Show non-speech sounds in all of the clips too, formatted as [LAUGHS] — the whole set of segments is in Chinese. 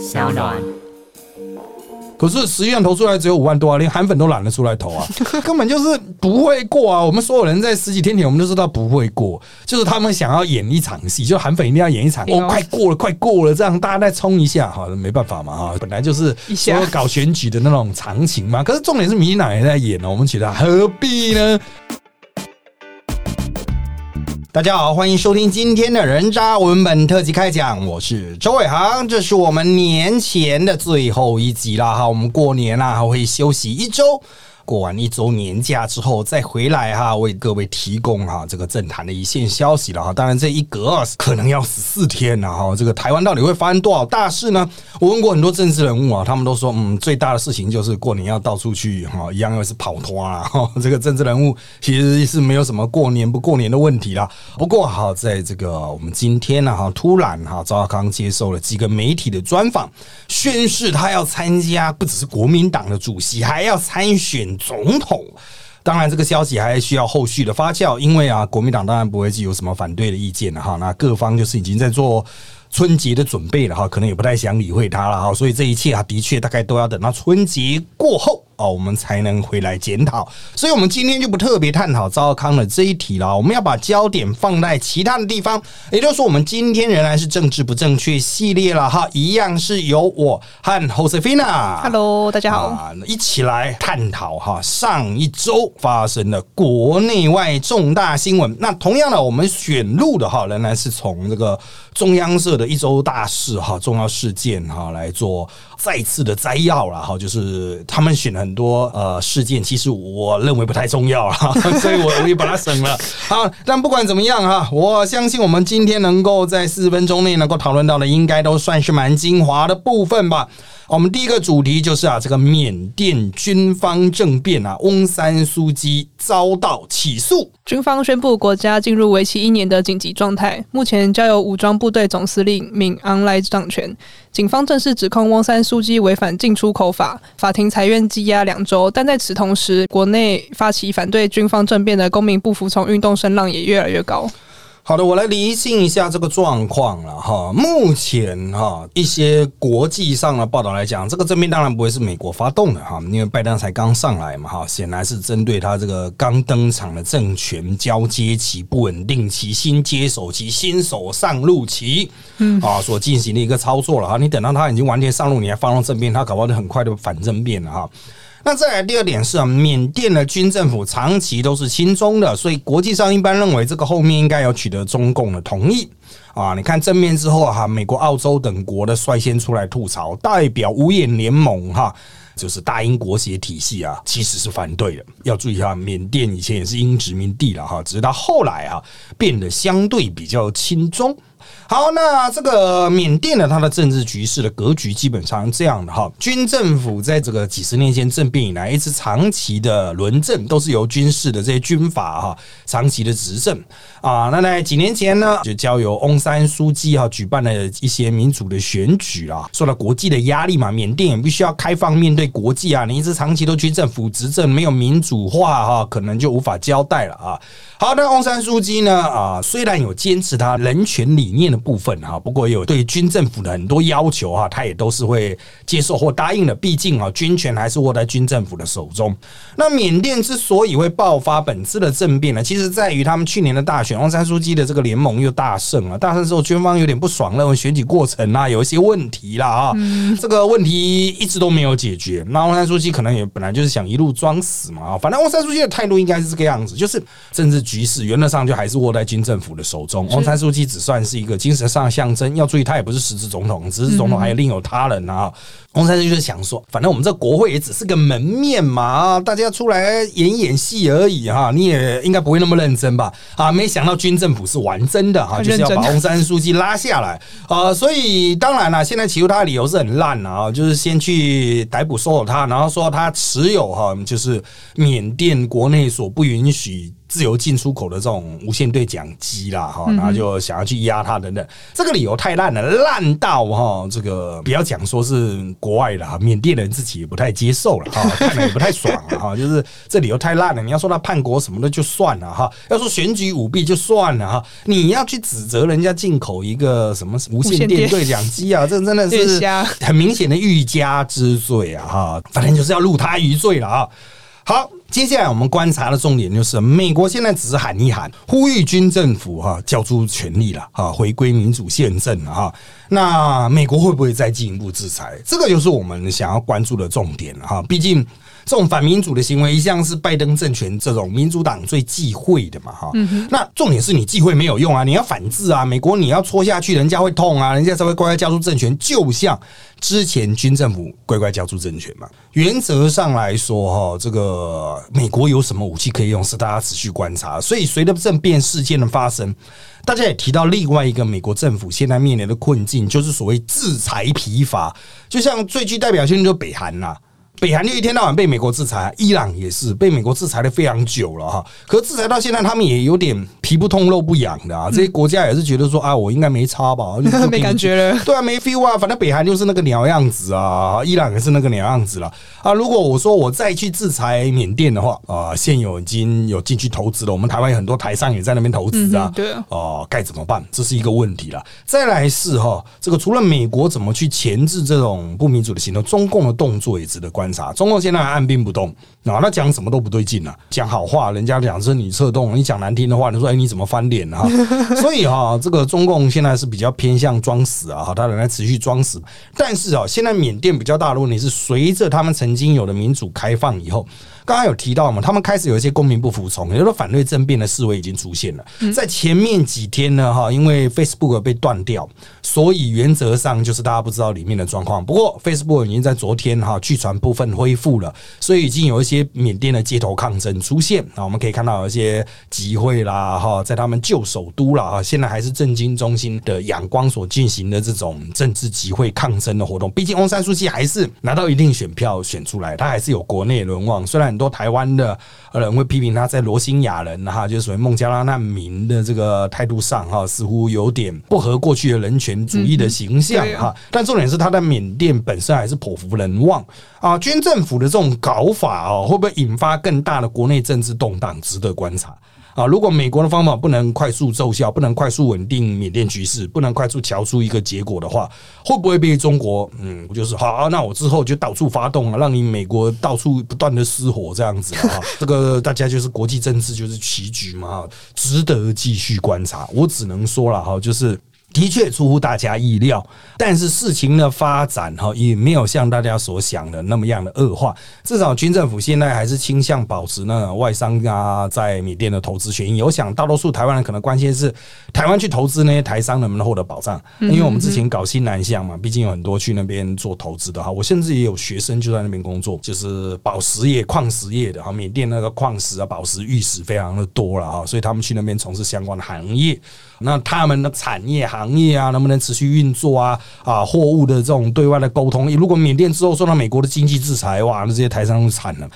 小暖。可是实际上投出来只有五万多啊，连韩粉都懒得出来投啊，[LAUGHS] 根本就是不会过啊！我们所有人在十几天前我们都知道不会过，就是他们想要演一场戏，就韩粉一定要演一场，哦，快过了，快过了，这样大家再冲一下，哈，没办法嘛，哈，本来就是所有搞选举的那种常情嘛。可是重点是民进党也在演呢，我们觉得何必呢？大家好，欢迎收听今天的人渣文本特辑开讲，我是周伟航，这是我们年前的最后一集了哈，我们过年啦会休息一周。过完一周年假之后再回来哈，为各位提供哈这个政坛的一线消息了哈。当然这一隔可能要十四天了哈。这个台湾到底会发生多少大事呢？我问过很多政治人物啊，他们都说嗯，最大的事情就是过年要到处去哈，一样又是跑脱啊。[LAUGHS] 这个政治人物其实是没有什么过年不过年的问题啦。不过哈，在这个我们今天呢哈，突然哈，赵康接受了几个媒体的专访，宣誓他要参加不只是国民党的主席，还要参选。总统，当然这个消息还需要后续的发酵，因为啊，国民党当然不会有什么反对的意见了哈。那各方就是已经在做春节的准备了哈，可能也不太想理会他了哈。所以这一切啊，的确大概都要等到春节过后。哦，我们才能回来检讨，所以我们今天就不特别探讨赵康的这一题了。我们要把焦点放在其他的地方，也就是说，我们今天仍然是政治不正确系列了哈，一样是由我和 Josefina，Hello，大家好，一起来探讨哈上一周发生的国内外重大新闻。那同样的，我们选录的哈，仍然是从这个中央社的一周大事哈重要事件哈来做再次的摘要了哈，就是他们选了。很多呃事件，其实我认为不太重要了，[LAUGHS] 所以我我也把它省了。好，但不管怎么样哈，我相信我们今天能够在四十分钟内能够讨论到的，应该都算是蛮精华的部分吧。我们第一个主题就是啊，这个缅甸军方政变啊，翁山苏基遭到起诉，军方宣布国家进入为期一年的紧急状态，目前交由武装部队总司令敏昂来掌权。警方正式指控翁山苏基违反进出口法，法庭裁院羁押两周。但在此同时，国内发起反对军方政变的公民不服从运动声浪也越来越高。好的，我来厘清一下这个状况了哈。目前哈一些国际上的报道来讲，这个政变当然不会是美国发动的哈，因为拜登才刚上来嘛哈，显然是针对他这个刚登场的政权交接期、不稳定期、新接手期、新手上路期，嗯啊所进行的一个操作了哈。你等到他已经完全上路，你还发动政变，他搞不好就很快就反政变了哈。那再来第二点是啊，缅甸的军政府长期都是亲中的，所以国际上一般认为这个后面应该有取得中共的同意啊。你看正面之后哈，美国、澳洲等国的率先出来吐槽，代表五眼联盟哈，就是大英国协体系啊，其实是反对的。要注意一下，缅甸以前也是英殖民地了哈，只是到后来啊，变得相对比较亲中。好，那这个缅甸的它的政治局势的格局基本上是这样的哈，军政府在这个几十年前政变以来，一直长期的轮政都是由军事的这些军阀哈长期的执政啊。那在几年前呢，就交由翁山书记哈举办了一些民主的选举啊，受到国际的压力嘛，缅甸也必须要开放面对国际啊，你一直长期都军政府执政，没有民主化哈，可能就无法交代了啊。好，那翁山书记呢啊，虽然有坚持他人权理念的。部分哈，不过也有对军政府的很多要求哈，他也都是会接受或答应的。毕竟啊，军权还是握在军政府的手中。那缅甸之所以会爆发本次的政变呢，其实在于他们去年的大选，翁山书记的这个联盟又大胜了。大胜之后，军方有点不爽，认为选举过程啊有一些问题了啊。这个问题一直都没有解决。那翁山书记可能也本来就是想一路装死嘛啊。反正翁山书记的态度应该是这个样子，就是政治局势原则上就还是握在军政府的手中。翁山书记只算是一个精神上的象征，要注意，他也不是实质总统，实质总统还有另有他人啊。洪山就是想说，反正我们这国会也只是个门面嘛，大家出来演演戏而已哈，你也应该不会那么认真吧？啊，没想到军政府是玩真的哈，就是要把洪山书记拉下来啊。所以当然了，现在起诉他的理由是很烂啊，就是先去逮捕收了他，然后说他持有哈，就是缅甸国内所不允许。自由进出口的这种无线对讲机啦，哈，然后就想要去压它等等。这个理由太烂了，烂到哈，这个不要讲说是国外的哈，缅甸人自己也不太接受了哈，[LAUGHS] 看了也不太爽了哈，就是这理由太烂了。你要说他叛国什么的就算了哈，要说选举舞弊就算了哈，你要去指责人家进口一个什么无线电对讲机啊，这真的是很明显的欲加之罪啊哈，反正就是要入他于罪了啊。好，接下来我们观察的重点就是，美国现在只是喊一喊，呼吁军政府哈交出权力了哈，回归民主宪政了哈。那美国会不会再进一步制裁？这个就是我们想要关注的重点了哈。毕竟。这种反民主的行为一向是拜登政权这种民主党最忌讳的嘛，哈。那重点是你忌讳没有用啊，你要反制啊。美国你要戳下去，人家会痛啊，人家才会乖乖交出政权。就像之前军政府乖乖交出政权嘛。原则上来说，哈，这个美国有什么武器可以用，是大家持续观察。所以随着政变事件的发生，大家也提到另外一个美国政府现在面临的困境，就是所谓制裁疲乏。就像最具代表性就是北韩呐。北韩就一天到晚被美国制裁，伊朗也是被美国制裁的非常久了哈。可制裁到现在，他们也有点皮不痛肉不痒的啊。这些国家也是觉得说啊，我应该没差吧，[LAUGHS] 没感觉了。对啊，没 feel 啊。反正北韩就是那个鸟样子啊，伊朗也是那个鸟样子了啊。如果我说我再去制裁缅甸的话啊，现有已经有进去投资了，我们台湾有很多台商也在那边投资啊。对啊，哦，该怎么办？这是一个问题了。再来是哈，这个除了美国怎么去钳制这种不民主的行动，中共的动作也值得观察。中共现在还。按兵不动啊，那讲什么都不对劲了。讲好话，人家讲是你策动；你讲难听的话，你说哎，你怎么翻脸啊？[LAUGHS] 所以哈，这个中共现在是比较偏向装死啊，哈，他仍然持续装死。但是啊，现在缅甸比较大的问题是，随着他们曾经有的民主开放以后。刚刚有提到嘛，他们开始有一些公民不服从，也就是说反对政变的示威已经出现了。在前面几天呢，哈，因为 Facebook 被断掉，所以原则上就是大家不知道里面的状况。不过 Facebook 已经在昨天哈据传部分恢复了，所以已经有一些缅甸的街头抗争出现啊。我们可以看到有一些集会啦，哈，在他们旧首都了哈，现在还是政经中心的仰光所进行的这种政治集会抗争的活动。毕竟翁山书记还是拿到一定选票选出来，他还是有国内轮望，虽然。很多台湾的人会批评他在罗兴亚人哈，就是属于孟加拉难民的这个态度上哈，似乎有点不合过去的人权主义的形象哈。但重点是他在缅甸本身还是颇服人望啊。军政府的这种搞法哦，会不会引发更大的国内政治动荡，值得观察。啊，如果美国的方法不能快速奏效，不能快速稳定缅甸局势，不能快速瞧出一个结果的话，会不会被中国？嗯，就是好，那我之后就到处发动了，让你美国到处不断的失火这样子啊？[LAUGHS] 这个大家就是国际政治就是棋局嘛，值得继续观察。我只能说了哈，就是。的确出乎大家意料，但是事情的发展哈也没有像大家所想的那么样的恶化。至少军政府现在还是倾向保持那种外商啊在缅甸的投资权益。我想大多数台湾人可能关心是台湾去投资那些台商能不能获得保障，因为我们之前搞新南向嘛，毕竟有很多去那边做投资的哈。我甚至也有学生就在那边工作，就是宝石业、矿石业的哈。缅甸那个矿石啊、宝石、玉石非常的多了哈，所以他们去那边从事相关的行业。那他们的产业行业啊，能不能持续运作啊？啊，货物的这种对外的沟通，如果缅甸之后受到美国的经济制裁，哇，那这些台商就惨了。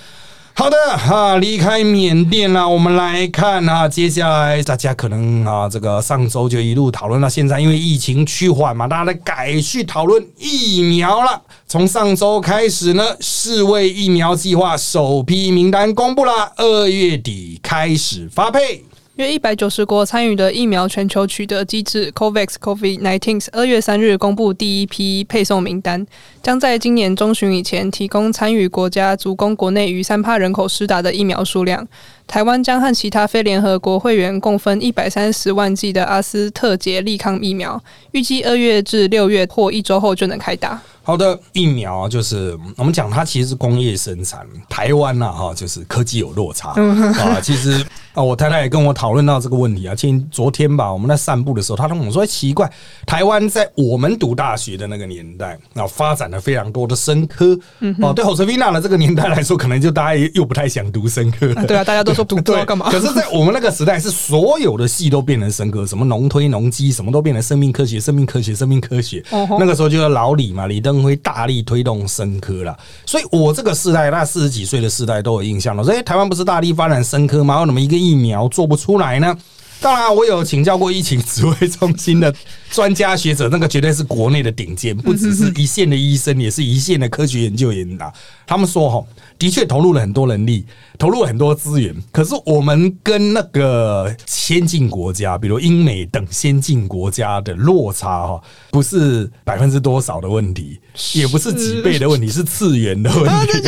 好的，哈，离开缅甸了，我们来看啊，接下来大家可能啊，这个上周就一路讨论到现在，因为疫情趋缓嘛，大家改去讨论疫苗了。从上周开始呢，世卫疫苗计划首批名单公布了，二月底开始发配。约一百九十国参与的疫苗全球取得机制 COVAX COVID-19 二月三日公布第一批配送名单，将在今年中旬以前提供参与国家足供国内逾三帕人口施打的疫苗数量。台湾将和其他非联合国会员共分一百三十万剂的阿斯特捷利康疫苗，预计二月至六月或一周后就能开打。好的，疫苗啊，就是我们讲它其实是工业生产，台湾呐哈，就是科技有落差啊。其实啊，我太太也跟我讨论到这个问题啊。今昨天吧，我们在散步的时候，她跟我说奇怪，台湾在我们读大学的那个年代啊，发展了非常多的生科哦。对侯 o 维娜的这个年代来说，可能就大家又不太想读生科。对啊，大家都说 [LAUGHS] 读这干嘛？可是，在我们那个时代，是所有的系都变成生科，什么农推农机，什么都变成生命科学、生命科学、生命科学。那个时候就是老李嘛，李登。会大力推动生科了，所以我这个世代，那四十几岁的世代都有印象了。所以台湾不是大力发展生科吗？为什么一个疫苗做不出来呢？当然，我有请教过疫情指挥中心的专家学者，那个绝对是国内的顶尖，不只是一线的医生，也是一线的科学研究员啊。他们说，哈，的确投入了很多人力，投入了很多资源。可是，我们跟那个先进国家，比如英美等先进国家的落差，哈，不是百分之多少的问题，也不是几倍的问题，是次元的问题，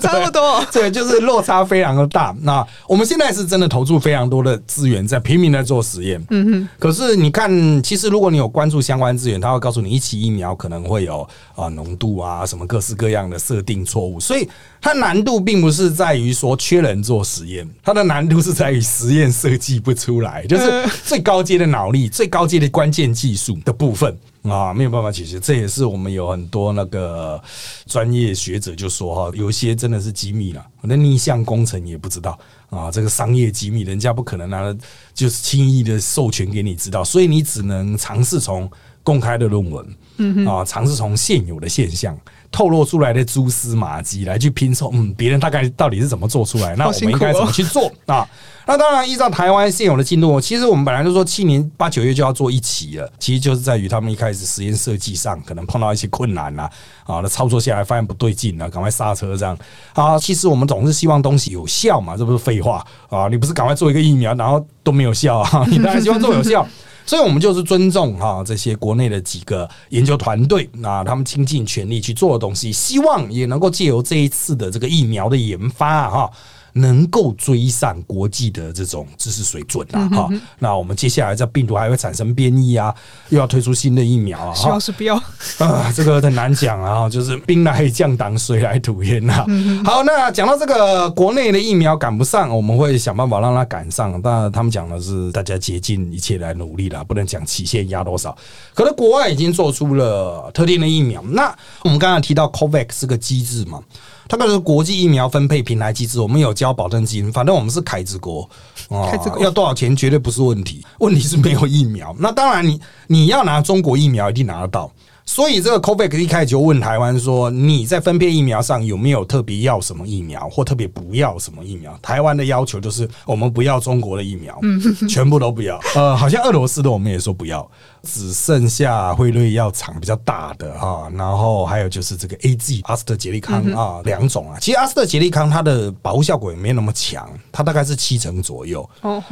差不多。对，就是落差非常的大。那我们现在是真的投注非常多的资源在拼命的。做实验，嗯哼。可是你看，其实如果你有关注相关资源，他会告诉你，一期疫苗可能会有啊浓度啊什么各式各样的设定错误，所以它难度并不是在于说缺人做实验，它的难度是在于实验设计不出来，就是最高阶的脑力、最高阶的关键技术的部分啊，没有办法解决。这也是我们有很多那个专业学者就说哈，有些真的是机密了，那逆向工程也不知道。啊，这个商业机密，人家不可能拿就是轻易的授权给你知道，所以你只能尝试从公开的论文，嗯啊，尝试从现有的现象。透露出来的蛛丝马迹来去拼凑，嗯，别人大概到底是怎么做出来？那我们应该怎么去做啊？[LAUGHS] 那当然，依照台湾现有的进度，其实我们本来就说去年八九月就要做一期了，其实就是在于他们一开始实验设计上可能碰到一些困难啦，啊，那操作下来发现不对劲了，赶快刹车这样啊。其实我们总是希望东西有效嘛，这不是废话啊？你不是赶快做一个疫苗，然后都没有效啊？[LAUGHS] 你当然希望做有效。所以，我们就是尊重哈这些国内的几个研究团队，那他们倾尽全力去做的东西，希望也能够借由这一次的这个疫苗的研发哈。能够追上国际的这种知识水准啊！哈，那我们接下来这病毒还会产生变异啊，又要推出新的疫苗啊！希望是不要啊，这个很难讲啊，就是兵来将挡，水来土掩呐。好，那讲到这个国内的疫苗赶不上，我们会想办法让它赶上。但，他们讲的是大家竭尽一切来努力了，不能讲期限压多少。可能国外已经做出了特定的疫苗。那我们刚才提到 COVAX 是个机制嘛？它可是国际疫苗分配平台机制，我们有交保证金，反正我们是凯子国啊，要多少钱绝对不是问题，问题是没有疫苗。那当然，你你要拿中国疫苗一定拿得到。所以这个 COVAX 一开始就问台湾说，你在分配疫苗上有没有特别要什么疫苗，或特别不要什么疫苗？台湾的要求就是我们不要中国的疫苗，全部都不要。[LAUGHS] 呃，好像俄罗斯的我们也说不要。只剩下辉瑞药厂比较大的啊，然后还有就是这个 A G 阿斯特捷利康啊两种啊，其实阿斯特捷利康它的保护效果也没那么强，它大概是七成左右，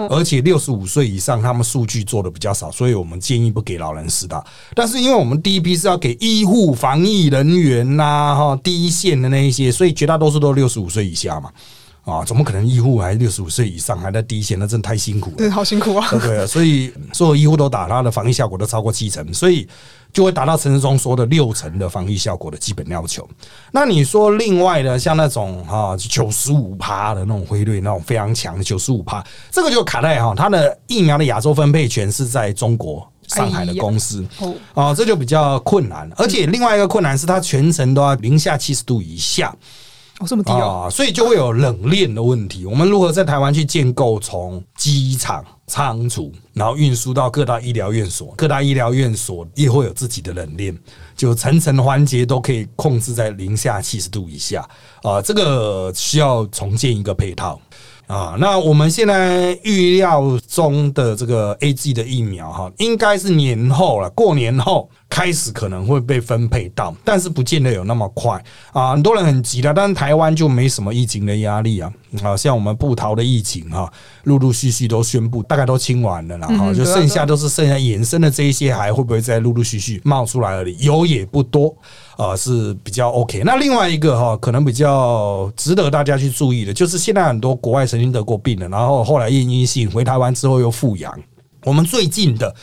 而且六十五岁以上他们数据做的比较少，所以我们建议不给老人施打。但是因为我们第一批是要给医护防疫人员呐哈第一线的那一些，所以绝大多数都六十五岁以下嘛。啊，怎么可能医护还六十五岁以上还在第一线？那真的太辛苦了，对，好辛苦啊！对，[LAUGHS] 所以所有医护都打，它的防疫效果都超过七成，所以就会达到陈世忠说的六成的防疫效果的基本要求。那你说另外的，像那种哈九十五趴的那种辉瑞那种非常强的九十五趴，这个就卡在哈，它的疫苗的亚洲分配权是在中国上海的公司哦，啊，这就比较困难。而且另外一个困难是，它全程都要零下七十度以下。哦这么低啊，所以就会有冷链的问题。我们如何在台湾去建构从机场仓储，然后运输到各大医疗院所？各大医疗院所也会有自己的冷链，就层层环节都可以控制在零下七十度以下啊。这个需要重建一个配套。啊，那我们现在预料中的这个 A G 的疫苗哈，应该是年后了，过年后开始可能会被分配到，但是不见得有那么快啊。很多人很急的，但是台湾就没什么疫情的压力啊。啊，像我们布桃的疫情哈，陆陆续续都宣布，大概都清完了，然后就剩下都是剩下衍生的这一些，还会不会再陆陆续续冒出来而已？有也不多。啊，是比较 OK。那另外一个哈，可能比较值得大家去注意的，就是现在很多国外曾经得过病的，然后后来验阴性，回台湾之后又复阳。我们最近的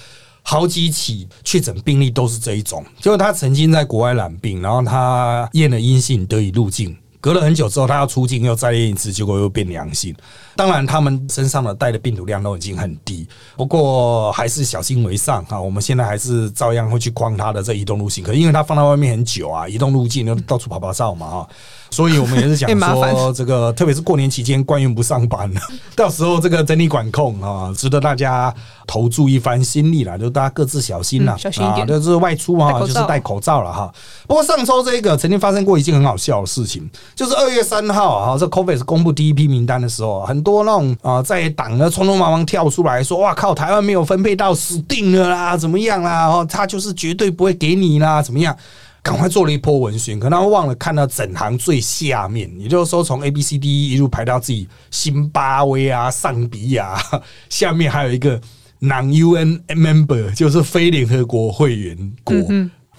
好几起确诊病例都是这一种，就是他曾经在国外染病，然后他验了阴性，得以入境。隔了很久之后，他要出境又再练一次，结果又变良性。当然，他们身上的带的病毒量都已经很低，不过还是小心为上啊。我们现在还是照样会去框他的这移动路径，可因为他放在外面很久啊，移动路径又到处跑跑照嘛哈。所以我们也是想 [LAUGHS] 说，这个特别是过年期间，官员不上班了，[LAUGHS] 到时候这个整体管控啊，值得大家投注一番心力了，就大家各自小心啦，小心一点，就是外出啊，就是戴口罩了哈。不过上周这个曾经发生过一件很好笑的事情，就是二月三号啊，这 Covid 公布第一批名单的时候，很多那种啊在党呢匆匆忙忙跳出来说，哇靠，台湾没有分配到，死定了啦，怎么样啦？哦，他就是绝对不会给你啦，怎么样？赶快做了一波文宣，可能忘了看到整行最下面，也就是说从 A B C D 一路排到自己新巴威啊、上比亚，[LAUGHS] 下面还有一个 Non U N Member，就是非联合国会员国。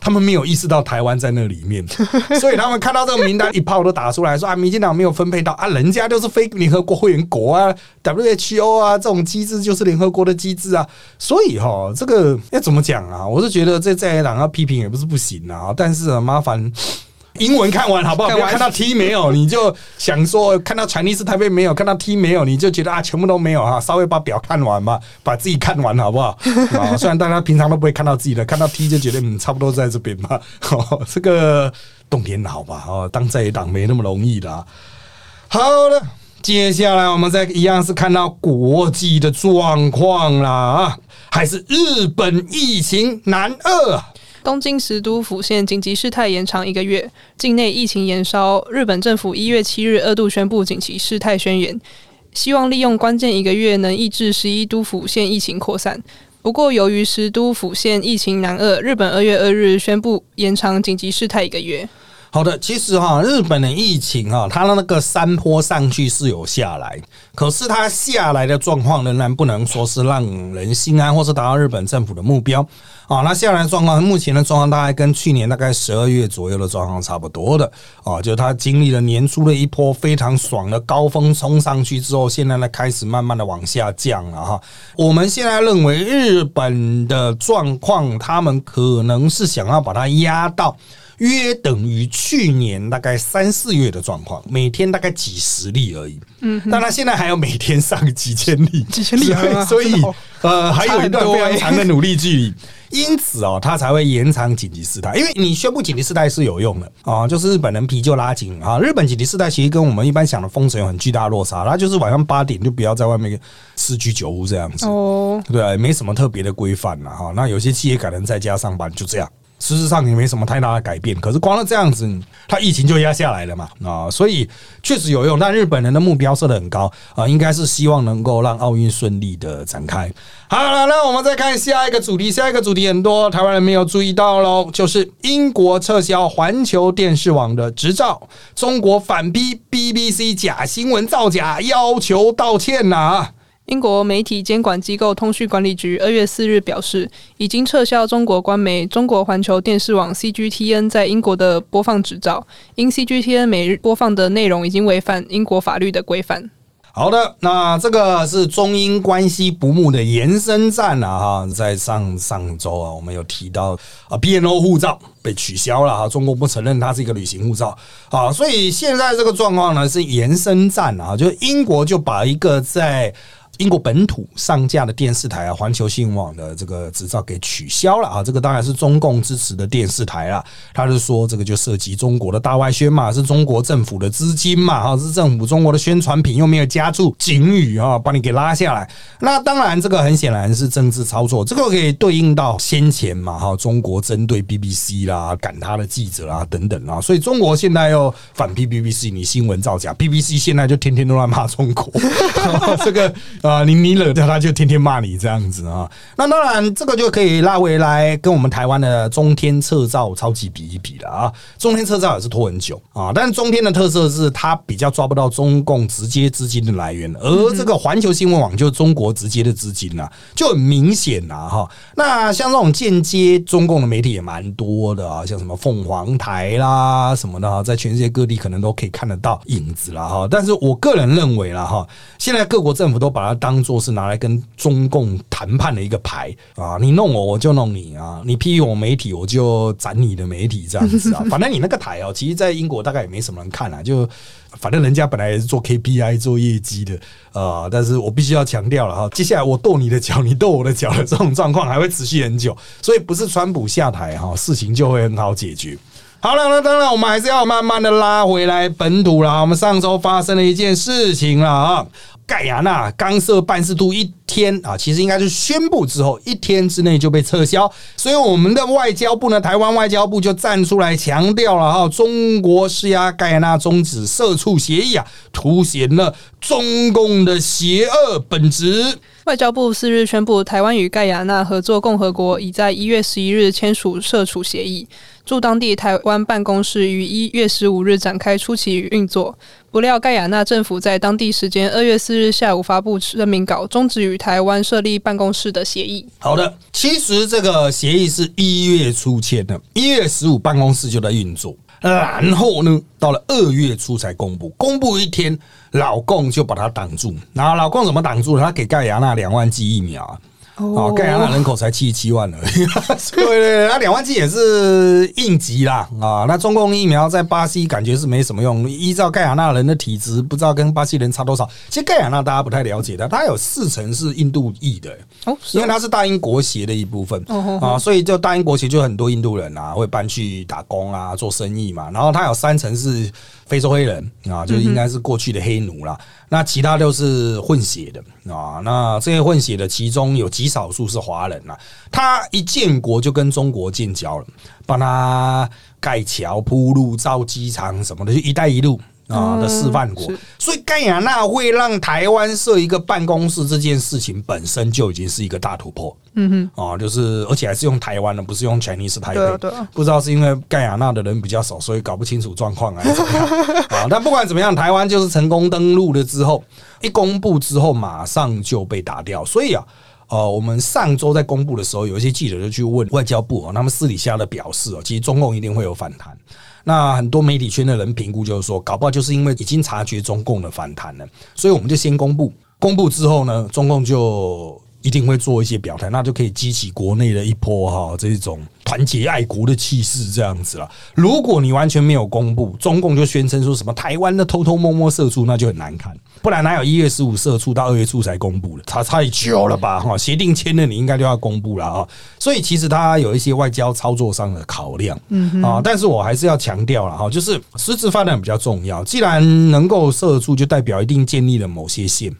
他们没有意识到台湾在那里面，[LAUGHS] 所以他们看到这个名单一炮都打出来说啊，民进党没有分配到啊，人家就是非联合国会员国啊，WHO 啊这种机制就是联合国的机制啊，所以哈，这个要怎么讲啊？我是觉得这在野党要批评也不是不行啊，但是麻烦。英文看完好不好？不要看到 T 没有，你就想说看到 Chinese 台北没有，看到 T 没有，你就觉得啊，全部都没有啊。稍微把表看完吧，把自己看完好不好？[LAUGHS] 啊，虽然大家平常都不会看到自己的，看到 T 就觉得嗯，差不多在这边吧。[LAUGHS] 哦，这个动点脑吧？哦，当在野党没那么容易啦。好了，接下来我们再一样是看到国际的状况啦啊，还是日本疫情难遏。东京十都府县紧急事态延长一个月，境内疫情延烧。日本政府一月七日二度宣布紧急事态宣言，希望利用关键一个月能抑制十一都府县疫情扩散。不过，由于十都府县疫情难遏，日本二月二日宣布延长紧急事态一个月。好的，其实哈，日本的疫情哈，它的那个山坡上去是有下来，可是它下来的状况仍然不能说是让人心安，或是达到日本政府的目标啊。那现在的状况，目前的状况大概跟去年大概十二月左右的状况差不多的啊，就是它经历了年初的一波非常爽的高峰冲上去之后，现在呢开始慢慢的往下降了哈。我们现在认为日本的状况，他们可能是想要把它压到。约等于去年大概三四月的状况，每天大概几十例而已。嗯，但他现在还要每天上几千例，几千例，所以 [LAUGHS] 呃，还有一段非常长的努力距离。因此哦，他才会延长紧急事态，因为你宣布紧急事态是有用的啊，就是日本人皮就拉紧啊。日本紧急事态其实跟我们一般想的封城有很巨大落差，它就是晚上八点就不要在外面吃居酒屋这样子哦，对，没什么特别的规范了哈。那有些企业改成在家上班，就这样。事实上也没什么太大的改变，可是光了这样子，它疫情就压下来了嘛啊，所以确实有用。但日本人的目标设的很高啊，应该是希望能够让奥运顺利的展开。好了，那我们再看下一个主题，下一个主题很多台湾人没有注意到喽，就是英国撤销环球电视网的执照，中国反批 BBC 假新闻造假，要求道歉呐。英国媒体监管机构通讯管理局二月四日表示，已经撤销中国官媒中国环球电视网 （CGTN） 在英国的播放执照，因 CGTN 每日播放的内容已经违反英国法律的规范。好的，那这个是中英关系不睦的延伸战了哈，在上上周啊，我们有提到啊，BNO 护照被取消了哈，中国不承认它是一个旅行护照啊，所以现在这个状况呢是延伸战啊，就英国就把一个在英国本土上架的电视台啊，环球新闻网的这个执照给取消了啊，这个当然是中共支持的电视台了。他就说这个就涉及中国的大外宣嘛，是中国政府的资金嘛，哈，是政府中国的宣传品，又没有加注警语啊，把你给拉下来。那当然，这个很显然是政治操作，这个可以对应到先前嘛，哈，中国针对 BBC 啦，赶他的记者啊等等啊，所以中国现在又反批 BBC，你新闻造假，BBC 现在就天天都在骂中国，[LAUGHS] 这个。啊，你你惹到他就天天骂你这样子啊，那当然这个就可以拉回来跟我们台湾的中天测照超级比一比了啊。中天测照也是拖很久啊，但是中天的特色是它比较抓不到中共直接资金的来源，而这个环球新闻网就是中国直接的资金啊，就很明显呐哈。那像这种间接中共的媒体也蛮多的啊，像什么凤凰台啦什么的哈，在全世界各地可能都可以看得到影子了哈。但是我个人认为了哈，现在各国政府都把它当做是拿来跟中共谈判的一个牌啊！你弄我，我就弄你啊！你批我媒体，我就斩你的媒体，这样子啊！[LAUGHS] 反正你那个台哦，其实，在英国大概也没什么人看啊，就反正人家本来也是做 KPI 做业绩的啊。但是我必须要强调了哈，接下来我跺你的脚，你跺我的脚的这种状况还会持续很久，所以不是川普下台哈，事情就会很好解决。好了，那当然我们还是要慢慢的拉回来本土了。我们上周发生了一件事情了啊，盖亚纳刚设办事处一天啊，其实应该是宣布之后一天之内就被撤销，所以我们的外交部呢，台湾外交部就站出来强调了哈，中国施压盖亚纳终止社畜协议啊，凸显了中共的邪恶本质。外交部四日宣布，台湾与盖亚纳合作共和国已在一月十一日签署社处协议，驻当地台湾办公室于一月十五日展开初期运作。不料，盖亚纳政府在当地时间二月四日下午发布声明稿，终止与台湾设立办公室的协议。好的，其实这个协议是一月初签的，一月十五办公室就在运作。然后呢，到了二月初才公布，公布一天，老共就把它挡住。然后老共怎么挡住？他给盖亚纳两万剂疫苗啊。哦，盖亚纳人口才七十七万而已，对对对，那两万剂也是应急啦啊！那中共疫苗在巴西感觉是没什么用，依照盖亚纳人的体质，不知道跟巴西人差多少。其实盖亚纳大家不太了解的，它有四成是印度裔的哦，因为它是大英国协的一部分啊，所以就大英国协就很多印度人啊会搬去打工啊做生意嘛。然后它有三成是非洲黑人啊，就应该是过去的黑奴啦。那其他都是混血的啊，那这些混血的其中有极少数是华人啦。他一建国就跟中国建交了，帮他盖桥铺路造机场什么的，就“一带一路”。啊的示范国，所以盖亚纳会让台湾设一个办公室这件事情本身就已经是一个大突破。嗯哼，啊，就是而且还是用台湾的，不是用 Chinese 台北。对，不知道是因为盖亚纳的人比较少，所以搞不清楚状况还是怎么样。啊，但不管怎么样，台湾就是成功登陆了之后，一公布之后马上就被打掉。所以啊，呃，我们上周在公布的时候，有一些记者就去问外交部哦，他们私底下的表示哦，其实中共一定会有反弹。那很多媒体圈的人评估就是说，搞不好就是因为已经察觉中共的反弹了，所以我们就先公布，公布之后呢，中共就一定会做一些表态，那就可以激起国内的一波哈这种。团结爱国的气势这样子了。如果你完全没有公布，中共就宣称说什么台湾的偷偷摸摸射出，那就很难看。不然哪有一月十五射出到二月初才公布的？差太久了吧？哈，协定签了，你应该就要公布了啊。所以其实他有一些外交操作上的考量，嗯啊。但是我还是要强调了哈，就是实质发展比较重要。既然能够射出，就代表一定建立了某些线。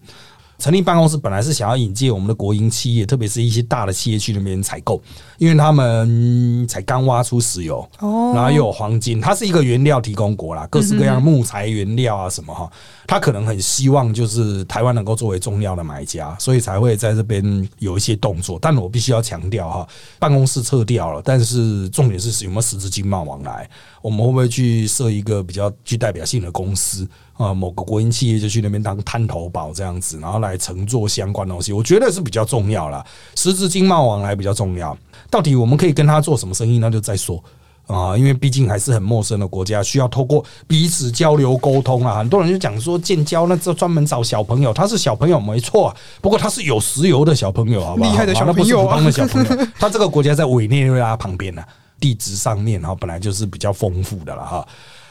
成立办公室本来是想要引荐我们的国营企业，特别是一些大的企业去那边采购，因为他们才刚挖出石油，哦，然后又有黄金，它是一个原料提供国啦，各式各样木材原料啊什么哈，他可能很希望就是台湾能够作为重要的买家，所以才会在这边有一些动作。但我必须要强调哈，办公室撤掉了，但是重点是有没有实质经贸往来，我们会不会去设一个比较具代表性的公司？啊，某个国营企业就去那边当探头堡这样子，然后来乘坐相关东西，我觉得是比较重要了。实质经贸往来比较重要。到底我们可以跟他做什么生意，那就再说啊。因为毕竟还是很陌生的国家，需要透过彼此交流沟通啊。很多人就讲说建交，那这专门找小朋友，他是小朋友没错，不过他是有石油的小朋友，好不好？厉害的小朋友啊，的小朋友。他这个国家在委内瑞拉旁边呢，地质上面哈本来就是比较丰富的了哈。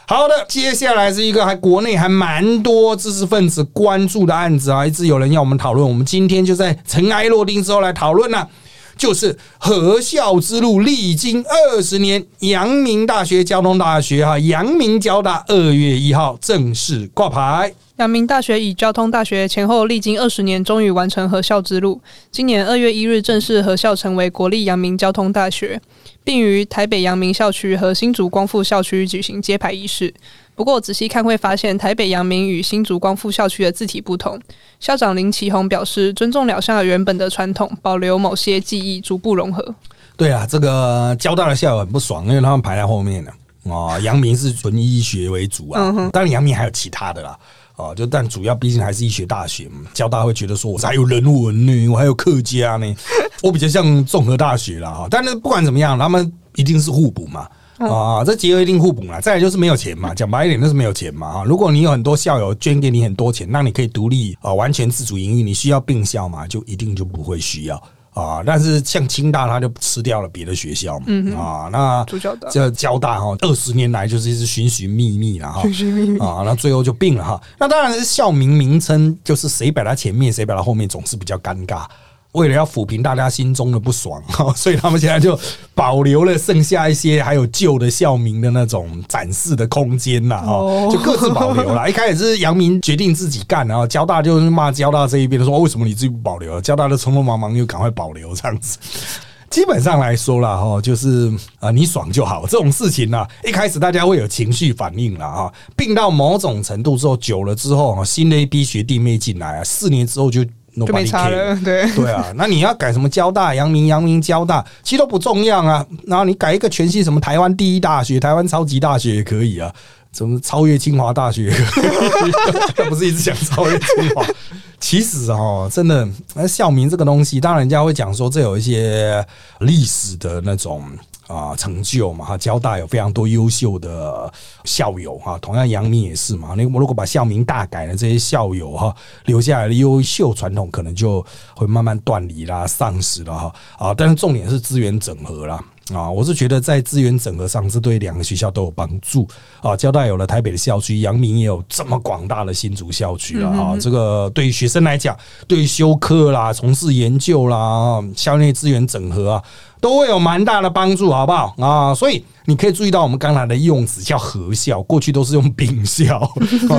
好的，接下来是一个还国内还蛮多知识分子关注的案子啊，一直有人要我们讨论，我们今天就在尘埃落定之后来讨论了，就是合校之路历经二十年，阳明大学交通大学哈，阳明交大二月一号正式挂牌。阳明大学以交通大学前后历经二十年，终于完成合校之路，今年二月一日正式合校成为国立阳明交通大学。并于台北阳明校区和新竹光复校区举行揭牌仪式。不过仔细看会发现，台北阳明与新竹光复校区的字体不同。校长林奇宏表示，尊重了校原本的传统，保留某些记忆，逐步融合。对啊，这个交大的校友很不爽，因为他们排在后面呢。哦，阳明是纯医学为主啊，当然阳明还有其他的啦。哦，就但主要毕竟还是医学大学嘛，交大会觉得说我还有人文呢，我还有客家呢，我比较像综合大学啦哈。但是不管怎么样，他们一定是互补嘛，啊，这结合一定互补嘛。再来就是没有钱嘛，讲白一点就是没有钱嘛啊。如果你有很多校友捐给你很多钱，那你可以独立啊，完全自主营运，你需要并校嘛，就一定就不会需要。啊，但是像清大，他就吃掉了别的学校嘛。啊，那这交大哈，二十年来就是一直寻寻觅觅了哈。寻寻觅觅啊，那最后就病了哈。那当然是校名名称，就是谁摆在前面，谁摆在后面，总是比较尴尬为了要抚平大家心中的不爽，[LAUGHS] 所以他们现在就保留了剩下一些还有旧的校名的那种展示的空间呐，哦，就各自保留了。[LAUGHS] 一开始是杨明决定自己干，然后交大就是骂交大这一边说为什么你自己不保留？交大的匆匆忙忙又赶快保留这样子。基本上来说了哈，就是啊，你爽就好。这种事情呢，一开始大家会有情绪反应了哈，病到某种程度之后，久了之后，新的一批学弟妹进来啊，四年之后就就没差了。对对啊，那你要改什么交大、阳明、阳明交大，其实都不重要啊。然后你改一个全新什么台湾第一大学、台湾超级大学也可以啊。怎么超越清华大学？他 [LAUGHS] 不是一直想超越清华？[LAUGHS] 其实哦，真的，那校名这个东西，当然人家会讲说，这有一些历史的那种啊成就嘛。哈，交大有非常多优秀的校友哈，同样阳明也是嘛。那我如果把校名大改了，这些校友哈留下来的优秀传统，可能就会慢慢断离啦、丧失了哈。啊，但是重点是资源整合啦。啊，我是觉得在资源整合上是对两个学校都有帮助啊。交大有了台北的校区，阳明也有这么广大的新竹校区了啊。这个对于学生来讲，对于修课啦、从事研究啦、校内资源整合啊，都会有蛮大的帮助，好不好啊？所以你可以注意到我们刚才的用词叫合校，过去都是用并校，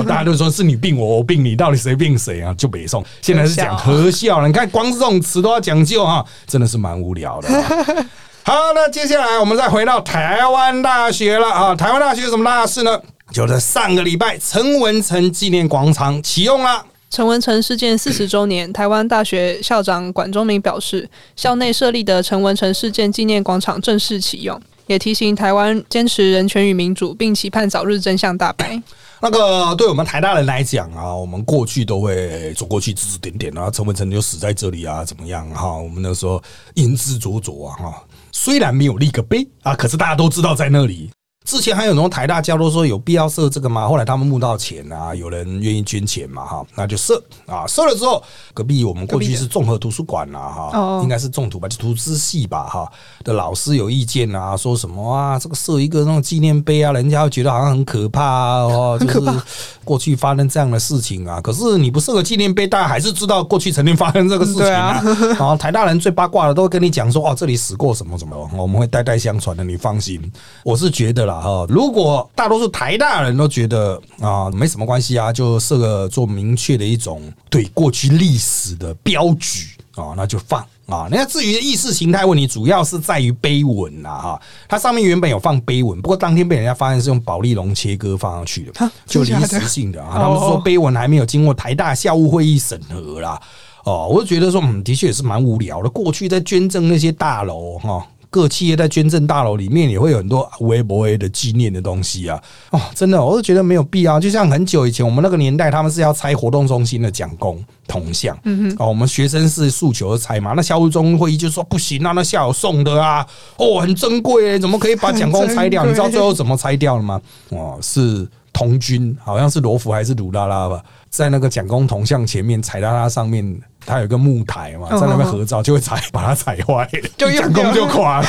大家都说是你并我，我并你，到底谁并谁啊？就北宋，现在是讲合校了，你看光是这种词都要讲究啊，真的是蛮无聊的。好，那接下来我们再回到台湾大学了啊！台湾大学有什么大事呢？就在上个礼拜，陈文成纪念广场启用了。陈文成事件四十周年，台湾大学校长管中明表示，校内设立的陈文成事件纪念广场正式启用，也提醒台湾坚持人权与民主，并期盼早日真相大白。那个对我们台大人来讲啊，我们过去都会走过去指指点点啊，陈文成就死在这里啊，怎么样哈？我们那时候言之灼灼啊哈。虽然没有立个碑啊，可是大家都知道在那里。之前还有那种台大教都说有必要设这个吗？后来他们募到钱啊，有人愿意捐钱嘛，哈，那就设啊。设了之后，隔壁我们过去是综合图书馆呐，哈，应该是重图吧，就图资系吧，哈的老师有意见啊，说什么啊，这个设一个那种纪念碑啊，人家会觉得好像很可怕哦，[LAUGHS] 就是过去发生这样的事情啊。可是你不设个纪念碑，大家还是知道过去曾经发生这个事情啊。然后 [LAUGHS] 台大人最八卦的都会跟你讲说，哦，这里死过什么什么，我们会代代相传的，你放心。我是觉得啦。啊，如果大多数台大人都觉得啊没什么关系啊，就设个做明确的一种对过去历史的标举啊，那就放啊。那至于意识形态问题，主要是在于碑文呐哈，它上面原本有放碑文，不过当天被人家发现是用保利龙切割放上去的，就临时性的啊。他们说碑文还没有经过台大校务会议审核啦。哦，我就觉得说，嗯，的确也是蛮无聊的。过去在捐赠那些大楼哈。各企业在捐赠大楼里面也会有很多微博的纪念的东西啊！哦，真的，我是觉得没有必要。就像很久以前我们那个年代，他们是要拆活动中心的蒋公铜像，嗯哼，哦，我们学生是诉求而拆嘛。那校务中会议就说不行啊，那校友送的啊，哦，很珍贵，怎么可以把蒋公拆掉？[LAUGHS] 你知道最后怎么拆掉了吗？哦，是童军，好像是罗浮还是鲁拉拉吧，在那个蒋公铜像前面踩到它上面。他有个木台嘛，在那边合照就会踩，[LAUGHS] 把它踩坏，蒋公就垮了。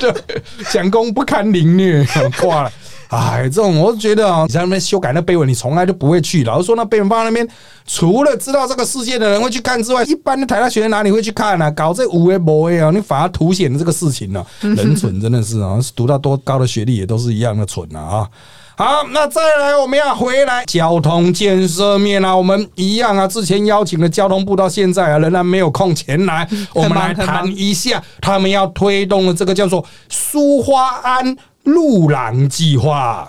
对，蒋公不堪凌虐，垮了。哎，这种我觉得啊，你在那边修改那碑文，你从来就不会去。老是说那碑文放在那边，除了知道这个世界的人会去看之外，一般的台大学生哪里会去看呢？搞这五 A 博 A 啊，你反而凸显了这个事情呢。人蠢真的是啊，读到多高的学历也都是一样的蠢啊啊！好，那再来，我们要回来交通建设面啊，我们一样啊。之前邀请的交通部到现在啊，仍然没有空前来，我们来谈一下他们要推动的这个叫做苏花安路廊计划。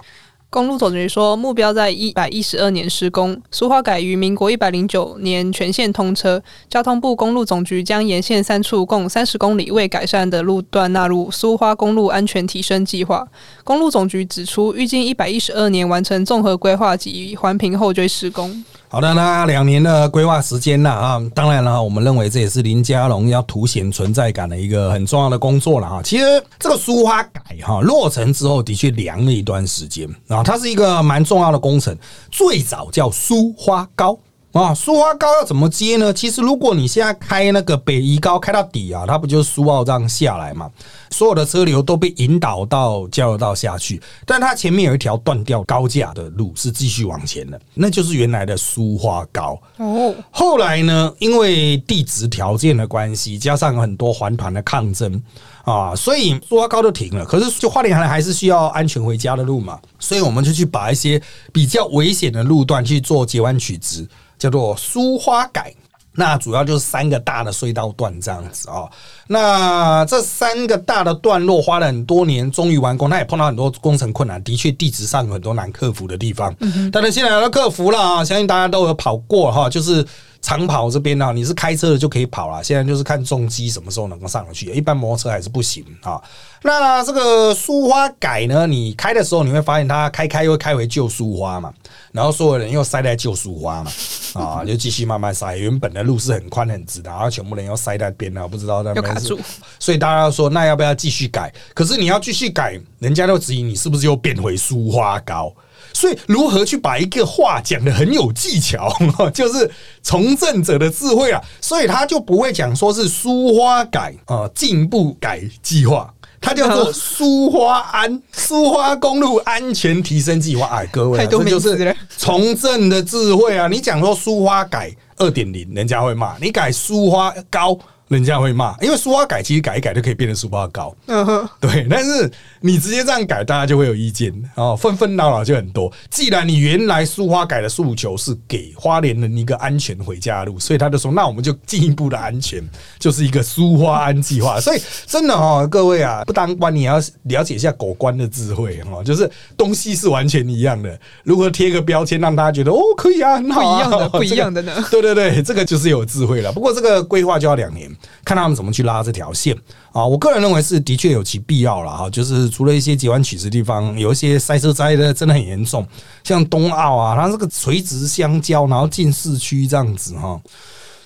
公路总局说，目标在一百一十二年施工，苏花改于民国一百零九年全线通车。交通部公路总局将沿线三处共三十公里未改善的路段纳入苏花公路安全提升计划。公路总局指出，预计一百一十二年完成综合规划及环评后追施工。好的，那两年的规划时间了啊，当然了，我们认为这也是林家龙要凸显存在感的一个很重要的工作了哈。其实这个书花改哈落成之后，的确凉了一段时间啊，它是一个蛮重要的工程。最早叫书花高啊，苏花高要怎么接呢？其实如果你现在开那个北宜高开到底啊，它不就是苏澳这样下来嘛？所有的车流都被引导到交流道下去，但它前面有一条断掉高架的路是继续往前的，那就是原来的苏花高。哦，后来呢，因为地质条件的关系，加上很多环团的抗争啊，所以苏花高就停了。可是就花莲还是需要安全回家的路嘛，所以我们就去把一些比较危险的路段去做截弯取直。叫做苏花改，那主要就是三个大的隧道段这样子哦。那这三个大的段落花了很多年，终于完工。他也碰到很多工程困难，的确地质上有很多难克服的地方。但是现在都克服了啊，相信大家都有跑过哈，就是。长跑这边呢，你是开车的就可以跑了。现在就是看重机什么时候能够上得去，一般摩托车还是不行啊。那这个苏花改呢，你开的时候你会发现它开开又开回旧苏花嘛，然后所有人又塞在旧苏花嘛，啊，就继续慢慢塞。原本的路是很宽很直的，然后全部人又塞在边了，不知道在卡住。所以大家说，那要不要继续改？可是你要继续改，人家都质疑你是不是又变回苏花高。所以，如何去把一个话讲的很有技巧，[LAUGHS] 就是从政者的智慧啊。所以他就不会讲说是苏花改啊进步改计划，它叫做苏花安苏花公路安全提升计划。哎，各位，这就是从政的智慧啊！你讲说苏花改二点零，人家会骂你改苏花高。人家会骂，因为书花改其实改一改就可以变成书花高，嗯哼，对。但是你直接这样改，大家就会有意见哦，纷纷扰扰就很多。既然你原来书花改的诉求是给花莲人一个安全回家的路，所以他就说，那我们就进一步的安全，就是一个书花安计划。所以真的哈，各位啊，不当官你要了解一下狗官的智慧哈，就是东西是完全一样的，如何贴个标签让大家觉得哦可以啊，很好啊，不一样的呢？[LAUGHS] 对对对，这个就是有智慧了。不过这个规划就要两年。看他们怎么去拉这条线啊！我个人认为是的确有其必要了哈。就是除了一些急弯曲直地方，有一些塞车塞的真的很严重，像东澳啊，它这个垂直相交，然后进市区这样子哈，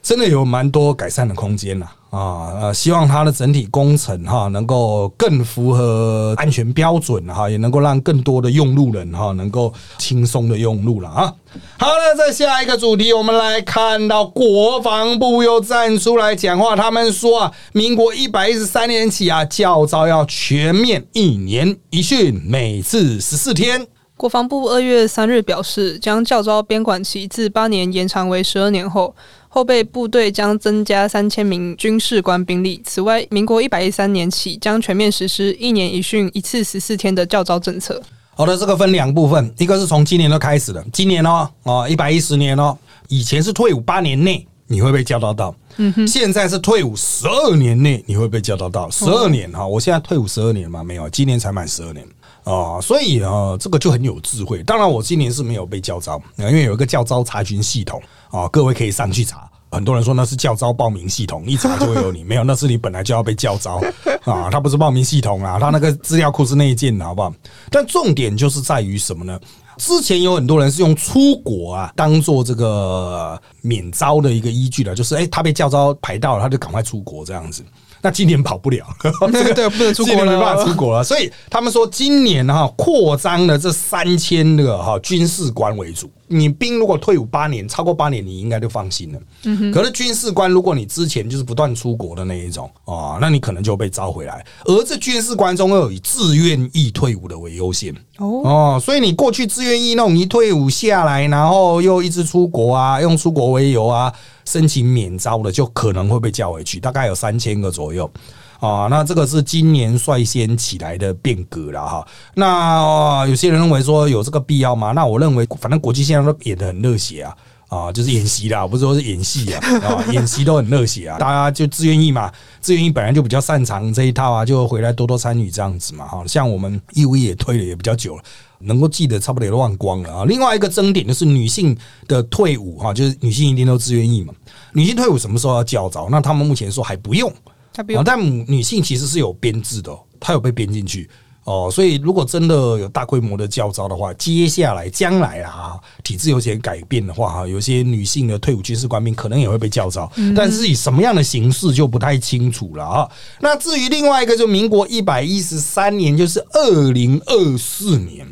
真的有蛮多改善的空间呐。啊呃，希望它的整体工程哈能够更符合安全标准哈，也能够让更多的用路人哈能够轻松的用路了啊。好了，再下一个主题，我们来看到国防部又站出来讲话，他们说啊，民国一百一十三年起啊，教招要全面一年一训，每次十四天。国防部二月三日表示，将教招编管期自八年延长为十二年后。后备部队将增加三千名军事官兵力。此外，民国一百一三年起将全面实施一年一训、一次十四天的教招政策。好的，这个分两部分，一个是从今年都开始的，今年哦，哦，一百一十年哦，以前是退伍八年内你会被教导到，嗯哼，现在是退伍十二年内你会被教导到，十二年哈，我现在退伍十二年嘛，没有，今年才满十二年啊，所以啊，这个就很有智慧。当然，我今年是没有被教招，因为有一个教招查询系统。啊，各位可以上去查。很多人说那是教招报名系统，一查就会有你。没有，那是你本来就要被教招 [LAUGHS] 啊。他不是报名系统啊，他那个资料库是内建的，好不好？但重点就是在于什么呢？之前有很多人是用出国啊当做这个免招的一个依据的，就是哎，他被教招排到了，他就赶快出国这样子。那今年跑不了，[LAUGHS] 对，不能出国了，没办法出国了。所以他们说，今年哈扩张了这三千个哈军事官为主。你兵如果退伍八年，超过八年，你应该就放心了。可是军事官，如果你之前就是不断出国的那一种啊，那你可能就被招回来。而这军事官中又以自愿意退伍的为优先。哦哦，所以你过去自愿意那种一退伍下来，然后又一直出国啊，用出国为由啊。申请免招的就可能会被叫回去，大概有三千个左右啊。那这个是今年率先起来的变革了哈。那有些人认为说有这个必要吗？那我认为，反正国际现在都演的很热血啊啊，就是演习啦，不是说是演戏啊啊，[LAUGHS] 演习都很热血啊，大家就自愿意嘛，自愿意本来就比较擅长这一套啊，就回来多多参与这样子嘛哈。像我们义务也推了也比较久了。能够记得差不多也都忘光了啊！另外一个争点就是女性的退伍哈，就是女性一定都自愿意嘛。女性退伍什么时候要叫着？那他们目前说还不用，不用。但女性其实是有编制的，她有被编进去哦。所以如果真的有大规模的教招的话，接下来将来啊，体制有些改变的话哈，有些女性的退伍军事官兵可能也会被叫招，但是以什么样的形式就不太清楚了啊。那至于另外一个，就民国一百一十三年，就是二零二四年。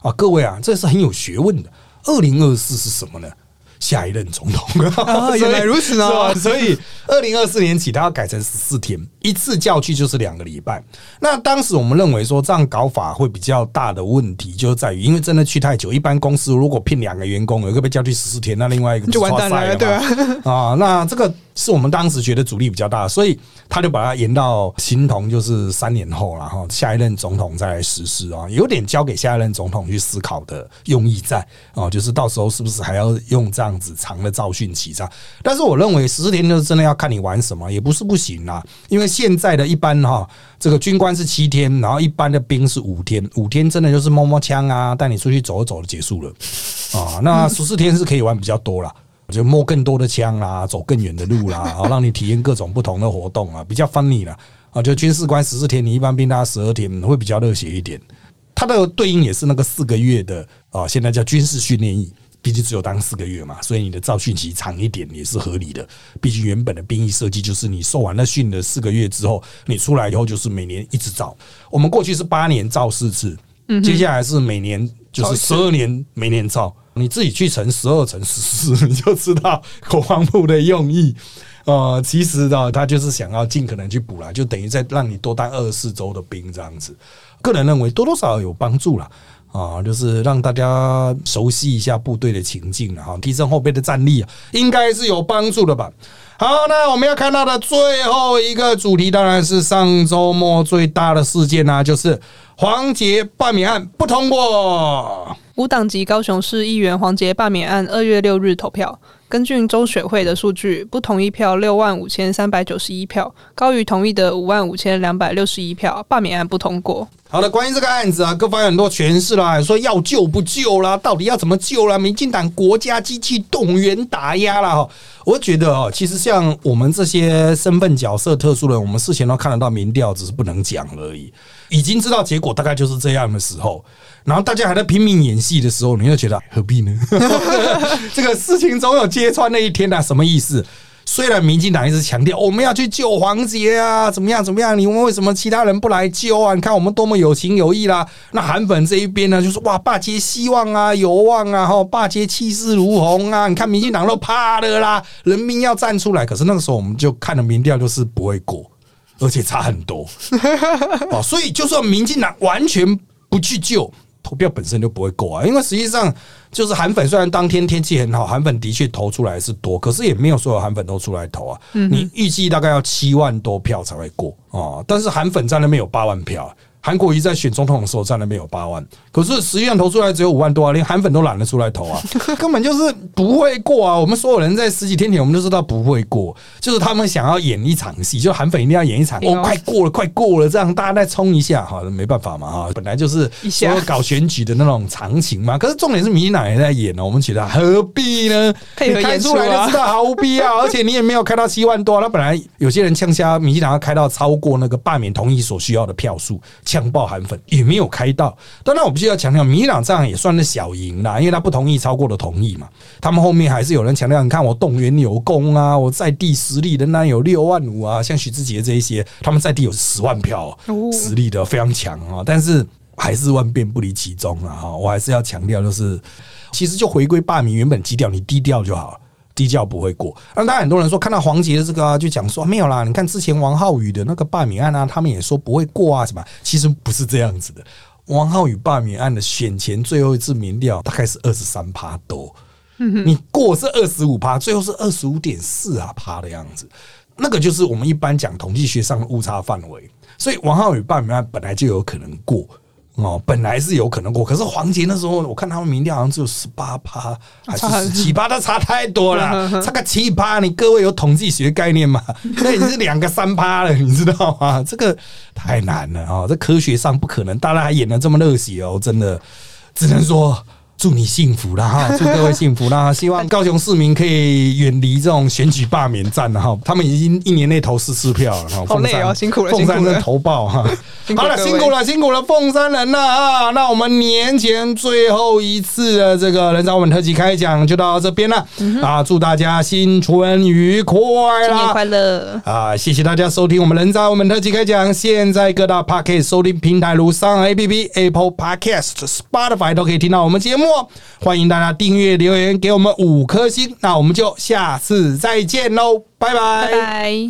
啊，各位啊，这是很有学问的。二零二四是什么呢？下一任总统。啊，[LAUGHS] 原来如此呢。所以二零二四年起，他要改成十四天，一次叫去就是两个礼拜。那当时我们认为说这样搞法会比较大的问题，就在于因为真的去太久，一般公司如果聘两个员工，有一个被叫去十四天，那另外一个就完蛋了，对啊。啊，那这个是我们当时觉得阻力比较大，所以他就把它延到新同，就是三年后了哈，下一任总统再来实施啊，有点交给下一任总统去思考的用意在啊，就是到时候是不是还要用这样子长的造训期这样？但是我认为十四天就是真的要看你玩什么，也不是不行啊，因为现在的一般哈，这个军官是七天，然后一般的兵是五天，五天真的就是摸摸枪啊，带你出去走一走就结束了啊，那十四天是可以玩比较多了。就摸更多的枪啦，走更远的路啦，好 [LAUGHS] 让你体验各种不同的活动啊，比较 funny 啦。啊，就军事官十四天，你一般兵大十二天，会比较热血一点。它的对应也是那个四个月的啊，现在叫军事训练役，毕竟只有当四个月嘛，所以你的造训期长一点也是合理的。毕竟原本的兵役设计就是你受完了训的四个月之后，你出来以后就是每年一直造。我们过去是八年造四次，接下来是每年就是十二年每年造。你自己去乘十二乘十四，你就知道国防部的用意。呃，其实呢，他就是想要尽可能去补了，就等于在让你多当二十四周的兵这样子。个人认为多多少少有帮助了啊，就是让大家熟悉一下部队的情境啊，提升后备的战力啊，应该是有帮助的吧。好，那我们要看到的最后一个主题，当然是上周末最大的事件啊，就是黄杰罢免案不通过。无党籍高雄市议员黄杰罢免案二月六日投票，根据中选会的数据，不同意票六万五千三百九十一票，高于同意的五万五千两百六十一票，罢免案不通过。好的，关于这个案子啊，各方有很多诠释啦，说要救不救啦，到底要怎么救啦？民进党国家机器动员打压了哈。我觉得哦，其实像我们这些身份角色特殊的，我们事前都看得到民调，只是不能讲而已。已经知道结果大概就是这样的时候，然后大家还在拼命演戏的时候，你又觉得何必呢？[LAUGHS] [LAUGHS] 这个事情总有揭穿那一天啊，什么意思？虽然民进党一直强调我们要去救黄杰啊，怎么样怎么样？你们为什么其他人不来救啊？你看我们多么有情有义啦！那韩粉这一边呢，就是哇，霸街希望啊，有望啊，哈，霸街气势如虹啊！你看民进党都怕了啦，人民要站出来。可是那个时候我们就看了民调，就是不会过。而且差很多 [LAUGHS] 哦，所以就算民进党完全不去救，投票本身就不会够啊。因为实际上就是韩粉，虽然当天天气很好，韩粉的确投出来是多，可是也没有所有韩粉都出来投啊。你预计大概要七万多票才会过啊，但是韩粉在那边有八万票。韩国瑜在选总统的时候占了没有八万，可是实际上投出来只有五万多啊，连韩粉都懒得出来投啊，[LAUGHS] 根本就是不会过啊！我们所有人在十几天前我们就知道不会过，就是他们想要演一场戏，就韩粉一定要演一场，哦，快过了，快过了，这样大家再冲一下哈，没办法嘛哈，本来就是说搞选举的那种常情嘛。可是重点是民进党也在演呢，我们觉得何必呢？你开出来就知道毫无必要，[LAUGHS] 而且你也没有开到七万多，他本来有些人呛瞎民进党要开到超过那个罢免同意所需要的票数。枪爆韩粉也没有开到，当然我必须要强调，民党这样也算是小赢啦，因为他不同意超过了同意嘛。他们后面还是有人强调，你看我动员有功啊，我在地实力仍然有六万五啊，像许志杰这一些，他们在地有十万票，实力的非常强啊。但是还是万变不离其宗啊！哈，我还是要强调，就是其实就回归罢免原本基调，你低调就好了。低调不会过，那当然很多人说看到黄杰的这个就讲说没有啦，你看之前王浩宇的那个罢免案啊，他们也说不会过啊，什么？其实不是这样子的。王浩宇罢免案的选前最后一次民调大概是二十三趴多，你过是二十五趴，最后是二十五点四啊趴的样子，那个就是我们一般讲统计学上的误差范围，所以王浩宇罢免案本来就有可能过。哦，本来是有可能过，可是黄杰那时候我看他们民调好像只有十八趴，还是十七趴，他差太多了，差个七趴。你各位有统计学概念吗？[LAUGHS] 那已经是两个三趴了，你知道吗？[LAUGHS] 这个太难了啊！这科学上不可能，大家还演的这么热血哦，真的只能说。祝你幸福了哈！[LAUGHS] 祝各位幸福啦！希望高雄市民可以远离这种选举罢免战哈。他们已经一年内投四次票了哈。好累哦，辛苦了，凤山人投报哈。好了，辛苦了，辛苦了，凤山人呐啊！那我们年前最后一次的这个人找我们特辑开讲就到这边了啊！祝大家新春愉快啦！新年快乐啊！谢谢大家收听我们人渣我们特辑开讲。现在各大 Podcast 收听平台如上 A P P、Apple Podcast、Spotify 都可以听到我们节目。欢迎大家订阅留言给我们五颗星，那我们就下次再见喽，拜拜拜拜。